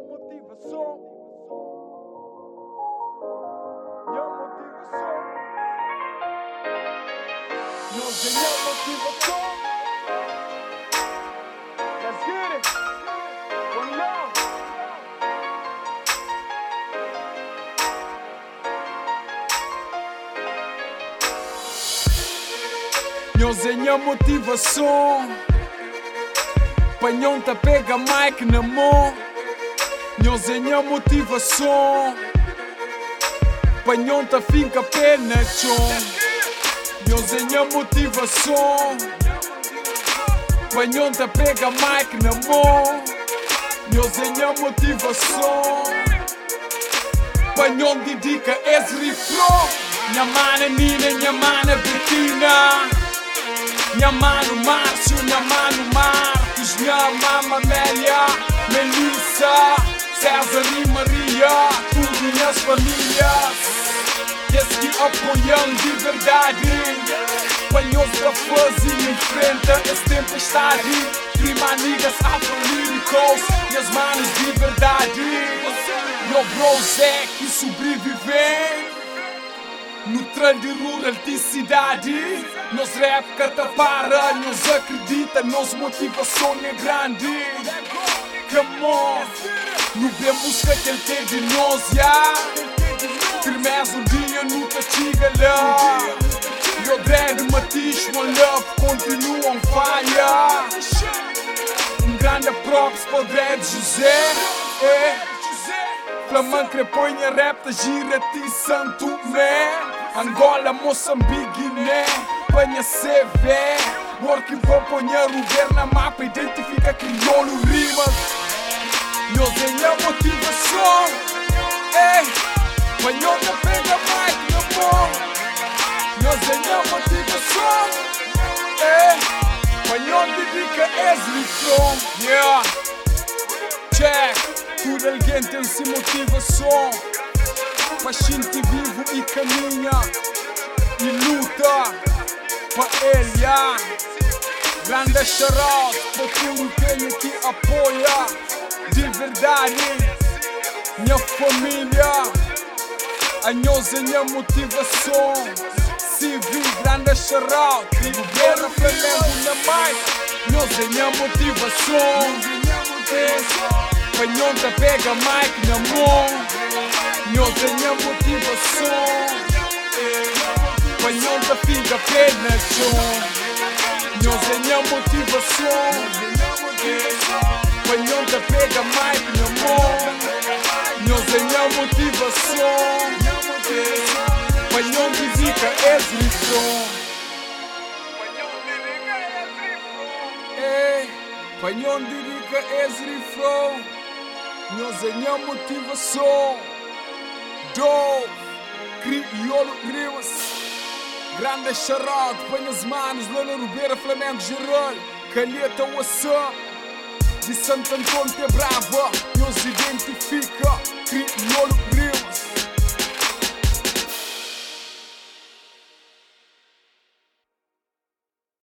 minha motivação. Minha motivação. Nós é minha motivação. Let's get it. One love. Nhozinha motivação Panhonta pega mic na mão Nhozinha motivação Panhonta finca pé na chão Nhozinha motivação Panhonta pega mic na mão Nhozinha motivação Panhon dedica Esri Pro Minha mana Nina, minha mana Bettina Minha mano Márcio, minha mano Marcos Minha mama Amélia, Melissa César e Maria Tudo minhas famílias. Esse que apoiam de verdade. Panhos da fase enfrenta essa tempestade Prima amigas afro-líricos Minhas manos de verdade. Meu bros é que sobrevivem no trem de ruralticidade Nos rap carta para Nos acredita, nos motivação é grande. Come on No música que ele tem de nós, yeah Firmeza um dia nunca chega lá Meu drag matiz, my love continua on fire. Um grande props para o drag José. É. Flamante reponha rap da gira-te Santo Mé Angola, Moçambique, Guiné. Panha CV Work vou ponha o na mapa Identifica crioulo, rimas Nós é a motivação. Ei, panhota pega mic na mão Nós é a motivação. Ei, panhota dedica Esli from Yeah. Check. Tudo alguém tem se motivação. Pra gente vivo e caminha. E luta Pra ele, yeah. Grande shoutout Pra tudo quem que apoia Verdade Minha família A nós é minha motivação. Civi, grande shoutout E governo Flamengo na mais. Nós é minha motivação. Panhonta pega mic na mão. Nós tenha motivação. Panhonta fica pé na chão. Nós tenha motivação Panhonta fica exibição Panhon diriga Esri Flow Nós é motivação Dove Criolo Rimas Grande charado as manos Lona Rubeira Flamengo Geral Calheta Wassam De Santo Antônio é brava Nos identifica Rimas